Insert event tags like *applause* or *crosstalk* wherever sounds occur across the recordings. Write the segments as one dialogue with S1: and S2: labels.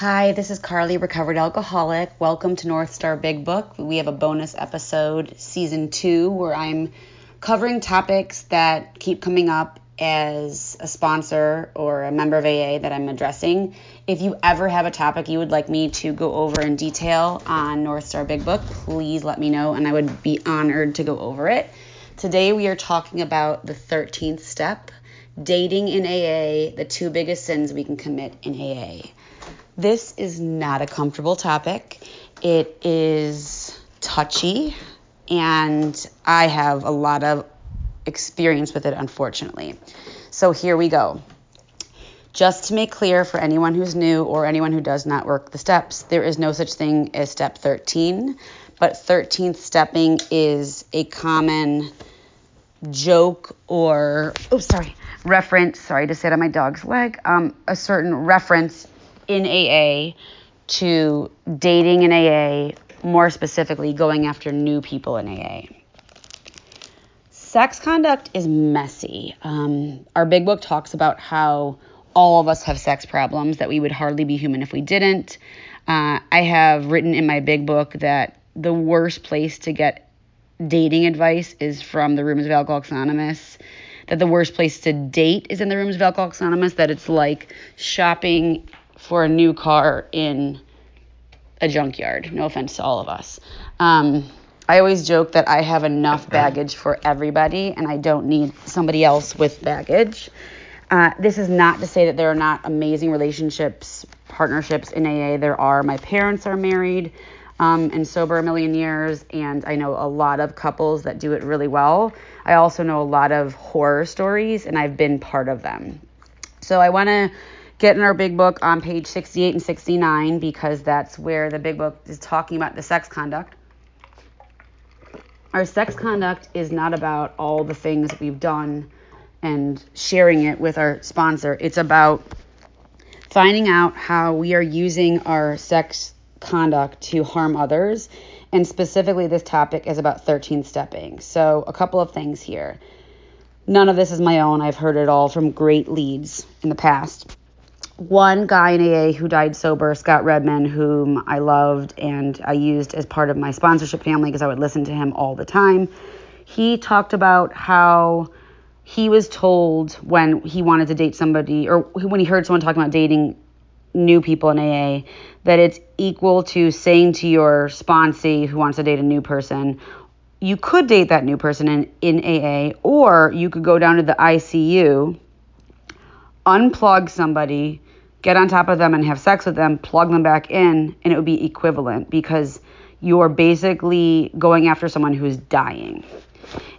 S1: Hi, this is Carly, recovered alcoholic. Welcome to North Star Big Book. We have a bonus episode, season two, where I'm covering topics that keep coming up as a sponsor or a member of AA that I'm addressing. If you ever have a topic you would like me to go over in detail on North Star Big Book, please let me know and I would be honored to go over it. Today we are talking about the 13th step dating in AA, the two biggest sins we can commit in AA. This is not a comfortable topic. It is touchy, and I have a lot of experience with it, unfortunately. So here we go. Just to make clear for anyone who's new or anyone who does not work the steps, there is no such thing as step 13, but 13th stepping is a common joke or, oh, sorry, reference, sorry to sit on my dog's leg, um, a certain reference in AA to dating in AA, more specifically, going after new people in AA. Sex conduct is messy. Um, our big book talks about how all of us have sex problems, that we would hardly be human if we didn't. Uh, I have written in my big book that the worst place to get dating advice is from the rooms of Alcoholics Anonymous. That the worst place to date is in the rooms of Alcoholics Anonymous. That it's like shopping for a new car in a junkyard. No offense to all of us. Um, I always joke that I have enough baggage for everybody and I don't need somebody else with baggage. Uh, this is not to say that there are not amazing relationships, partnerships in AA. There are. My parents are married um, and sober a million years, and I know a lot of couples that do it really well. I also know a lot of horror stories, and I've been part of them. So I want to get in our big book on page 68 and 69 because that's where the big book is talking about the sex conduct. Our sex conduct is not about all the things we've done and sharing it with our sponsor. It's about finding out how we are using our sex conduct to harm others. And specifically, this topic is about 13 stepping. So, a couple of things here. None of this is my own. I've heard it all from great leads in the past one guy in AA who died sober, Scott Redman, whom I loved and I used as part of my sponsorship family because I would listen to him all the time. He talked about how he was told when he wanted to date somebody or when he heard someone talking about dating new people in AA that it's equal to saying to your sponsee who wants to date a new person, you could date that new person in, in AA, or you could go down to the ICU, unplug somebody, get on top of them and have sex with them, plug them back in, and it would be equivalent because you're basically going after someone who's dying.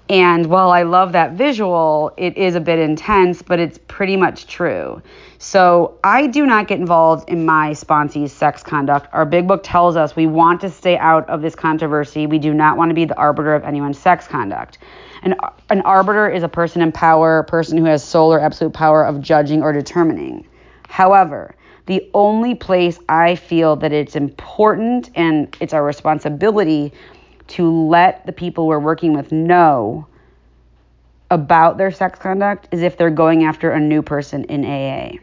S1: And while I love that visual, it is a bit intense, but it's pretty much true. So I do not get involved in my sponsee's sex conduct. Our big book tells us we want to stay out of this controversy. We do not want to be the arbiter of anyone's sex conduct. An, an arbiter is a person in power, a person who has sole or absolute power of judging or determining. However, the only place I feel that it's important and it's our responsibility to let the people we're working with know about their sex conduct is if they're going after a new person in AA.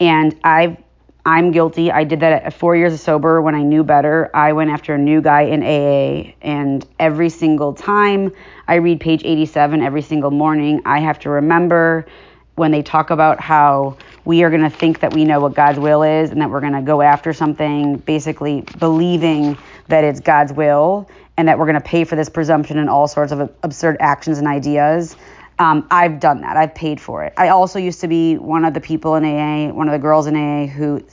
S1: And I've I'm guilty. I did that at four years of sober when I knew better. I went after a new guy in AA, and every single time I read page 87 every single morning, I have to remember when they talk about how we are going to think that we know what God's will is and that we're going to go after something, basically believing that it's God's will and that we're going to pay for this presumption and all sorts of absurd actions and ideas. Um, I've done that. I've paid for it. I also used to be one of the people in AA, one of the girls in AA who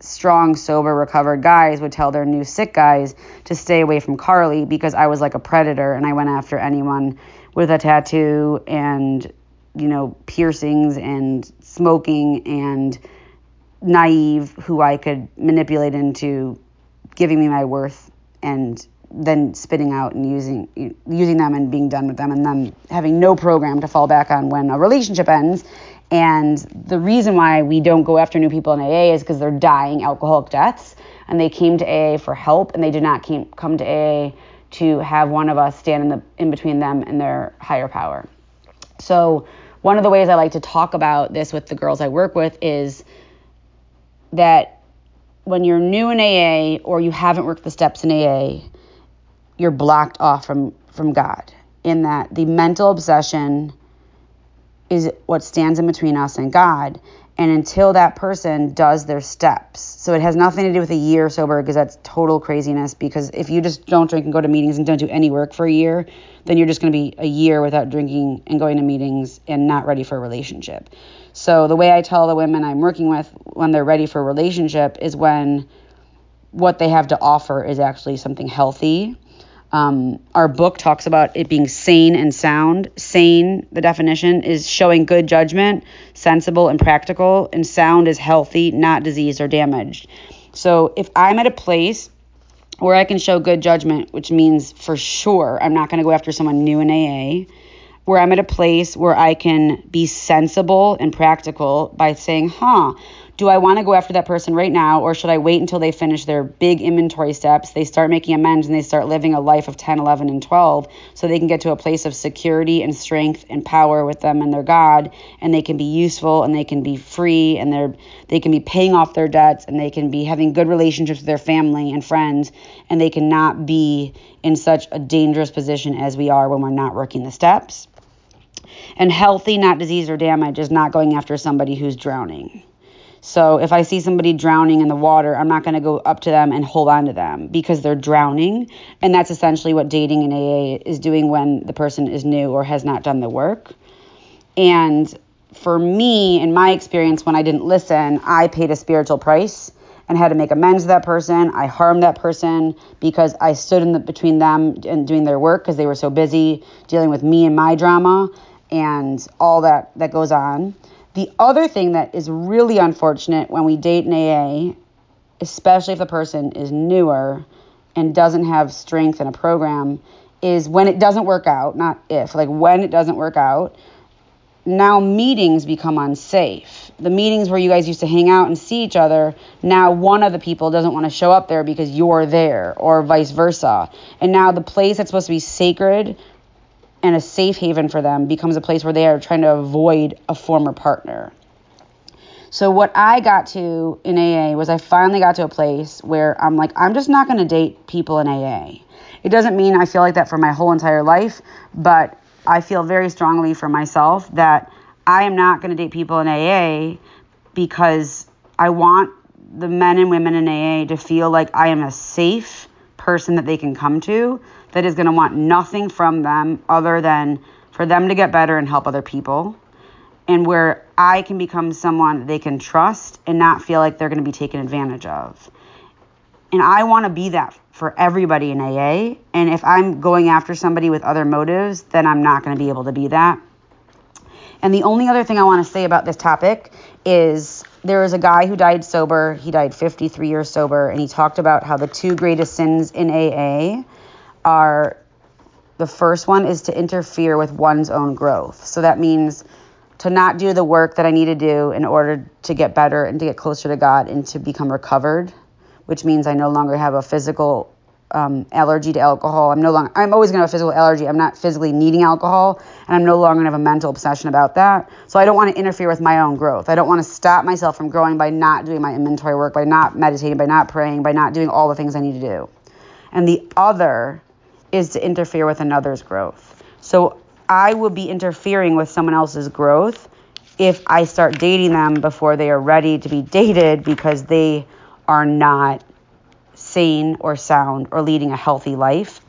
S1: strong, sober, recovered guys would tell their new sick guys to stay away from Carly because I was like a predator and I went after anyone with a tattoo and you know, piercings and smoking and naive who I could manipulate into giving me my worth and then spitting out and using using them and being done with them and them having no program to fall back on when a relationship ends. And the reason why we don't go after new people in AA is because they're dying alcoholic deaths and they came to AA for help and they did not came, come to AA to have one of us stand in the in between them and their higher power. So one of the ways I like to talk about this with the girls I work with is that when you're new in AA or you haven't worked the steps in AA, you're blocked off from from God in that the mental obsession is what stands in between us and God. And until that person does their steps, so it has nothing to do with a year sober because that's total craziness. Because if you just don't drink and go to meetings and don't do any work for a year, then you're just going to be a year without drinking and going to meetings and not ready for a relationship. So the way I tell the women I'm working with when they're ready for a relationship is when what they have to offer is actually something healthy um, our book talks about it being sane and sound. Sane, the definition, is showing good judgment, sensible and practical, and sound is healthy, not diseased or damaged. So if I'm at a place where I can show good judgment, which means for sure I'm not going to go after someone new in AA, where I'm at a place where I can be sensible and practical by saying, huh, do I want to go after that person right now or should I wait until they finish their big inventory steps, they start making amends and they start living a life of 10, 11 and 12 so they can get to a place of security and strength and power with them and their God and they can be useful and they can be free and they're they can be paying off their debts and they can be having good relationships with their family and friends and they cannot be in such a dangerous position as we are when we're not working the steps. And healthy, not disease or damage, is not going after somebody who's drowning. So if I see somebody drowning in the water, I'm not going to go up to them and hold on to them because they're drowning. And that's essentially what dating in AA is doing when the person is new or has not done the work. And for me, in my experience, when I didn't listen, I paid a spiritual price and had to make amends to that person. I harmed that person because I stood in the, between them and doing their work because they were so busy dealing with me and my drama and all that that goes on. The other thing that is really unfortunate when we date in AA, especially if the person is newer and doesn't have strength in a program, is when it doesn't work out, not if, like when it doesn't work out, now meetings become unsafe. The meetings where you guys used to hang out and see each other, now one of the people doesn't want to show up there because you're there, or vice versa. And now the place that's supposed to be sacred and a safe haven for them becomes a place where they are trying to avoid a former partner. So what I got to in AA was I finally got to a place where I'm like I'm just not going to date people in AA. It doesn't mean I feel like that for my whole entire life, but I feel very strongly for myself that I am not going to date people in AA because I want the men and women in AA to feel like I am a safe person that they can come to that is going to want nothing from them other than for them to get better and help other people. And where I can become someone they can trust and not feel like they're going to be taken advantage of. And I want to be that for everybody in AA. And if I'm going after somebody with other motives, then I'm not going to be able to be that. And the only other thing I want to say about this topic is there was a guy who died sober. He died 53 years sober, and he talked about how the two greatest sins in AA are the first one is to interfere with one's own growth. So that means to not do the work that I need to do in order to get better and to get closer to God and to become recovered, which means I no longer have a physical um, allergy to alcohol. I'm no longer. I'm always going to have a physical allergy. I'm not physically needing alcohol, and I'm no longer going to have a mental obsession about that. So I don't want to interfere with my own growth. I don't want to stop myself from growing by not doing my inventory work, by not meditating, by not praying, by not doing all the things I need to do. And the other is to interfere with another's growth. So I will be interfering with someone else's growth if I start dating them before they are ready to be dated because they are not sane or sound or leading a healthy life.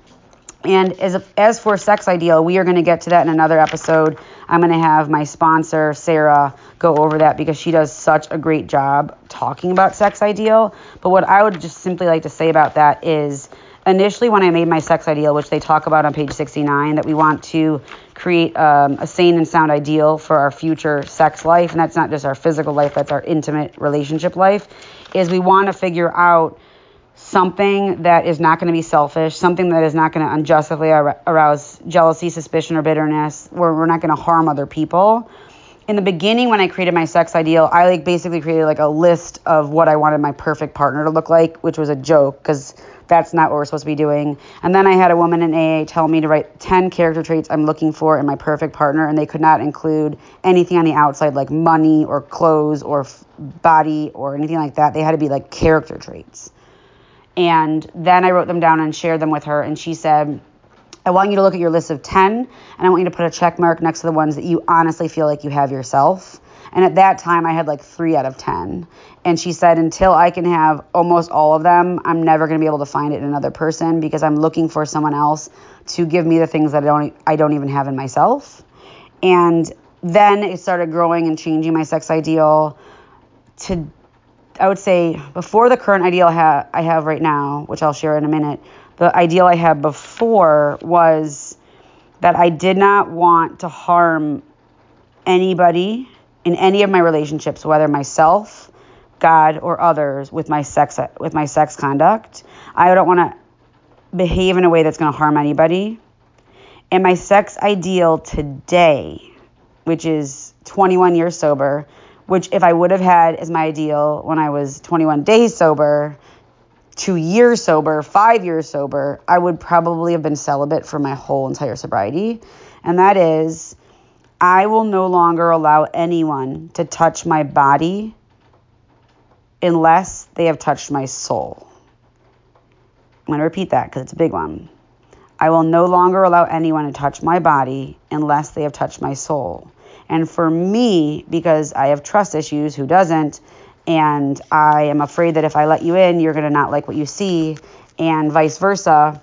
S1: And as, as for sex ideal, we are going to get to that in another episode. I'm going to have my sponsor, Sarah, go over that because she does such a great job talking about sex ideal. But what I would just simply like to say about that is initially when I made my sex ideal, which they talk about on page 69, that we want to create um, a sane and sound ideal for our future sex life, and that's not just our physical life, that's our intimate relationship life, is we want to figure out something that is not going to be selfish, something that is not going to unjustly arouse jealousy, suspicion, or bitterness, where we're not going to harm other people. In the beginning when I created my sex ideal, I like basically created like a list of what I wanted my perfect partner to look like, which was a joke because that's not what we're supposed to be doing. And then I had a woman in AA tell me to write 10 character traits I'm looking for in my perfect partner, and they could not include anything on the outside like money or clothes or f- body or anything like that. They had to be like character traits. And then I wrote them down and shared them with her, and she said, I want you to look at your list of 10 and I want you to put a check mark next to the ones that you honestly feel like you have yourself. And at that time, I had like three out of 10. And she said, until I can have almost all of them, I'm never going to be able to find it in another person because I'm looking for someone else to give me the things that I don't, I don't even have in myself. And then it started growing and changing my sex ideal to, I would say, before the current ideal I have, I have right now, which I'll share in a minute the ideal I had before was that I did not want to harm anybody in any of my relationships, whether myself, God, or others, with my sex with my sex conduct. I don't want to behave in a way that's going to harm anybody. And my sex ideal today, which is 21 years sober, which if I would have had as my ideal when I was 21 days sober, two years sober, five years sober, I would probably have been celibate for my whole entire sobriety. And that is, I will no longer allow anyone to touch my body unless they have touched my soul. I'm going to repeat that because it's a big one. I will no longer allow anyone to touch my body unless they have touched my soul. And for me, because I have trust issues, who doesn't? And I am afraid that if I let you in, you're going to not like what you see, and vice versa.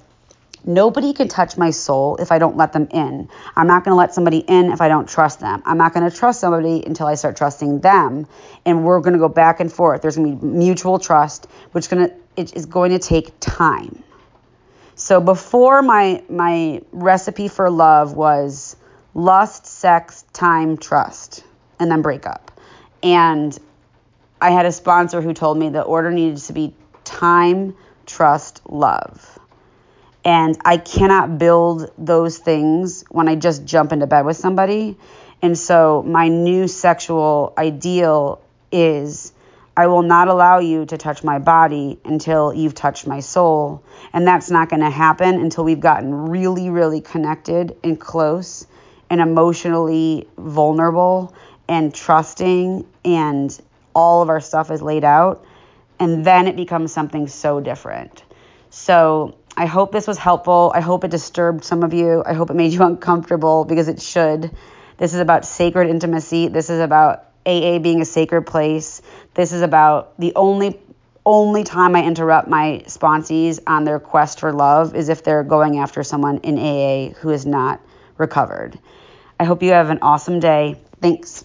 S1: Nobody can touch my soul if I don't let them in. I'm not going to let somebody in if I don't trust them. I'm not going to trust somebody until I start trusting them. And we're going to go back and forth. There's going to be mutual trust, which going to it is going to take time. So before my my recipe for love was lust, sex, time, trust, and then break up. And I had a sponsor who told me the order needed to be time, trust, love. And I cannot build those things when I just jump into bed with somebody. And so my new sexual ideal is I will not allow you to touch my body until you've touched my soul. And that's not going to happen until we've gotten really, really connected and close and emotionally vulnerable and trusting and all of our stuff is laid out, and then it becomes something so different. So I hope this was helpful. I hope it disturbed some of you. I hope it made you *laughs* uncomfortable because it should. This is about sacred intimacy. This is about AA being a sacred place. This is about the only only time I interrupt my sponsees on their quest for love is if they're going after someone in AA who is not recovered. I hope you have an awesome day. Thanks.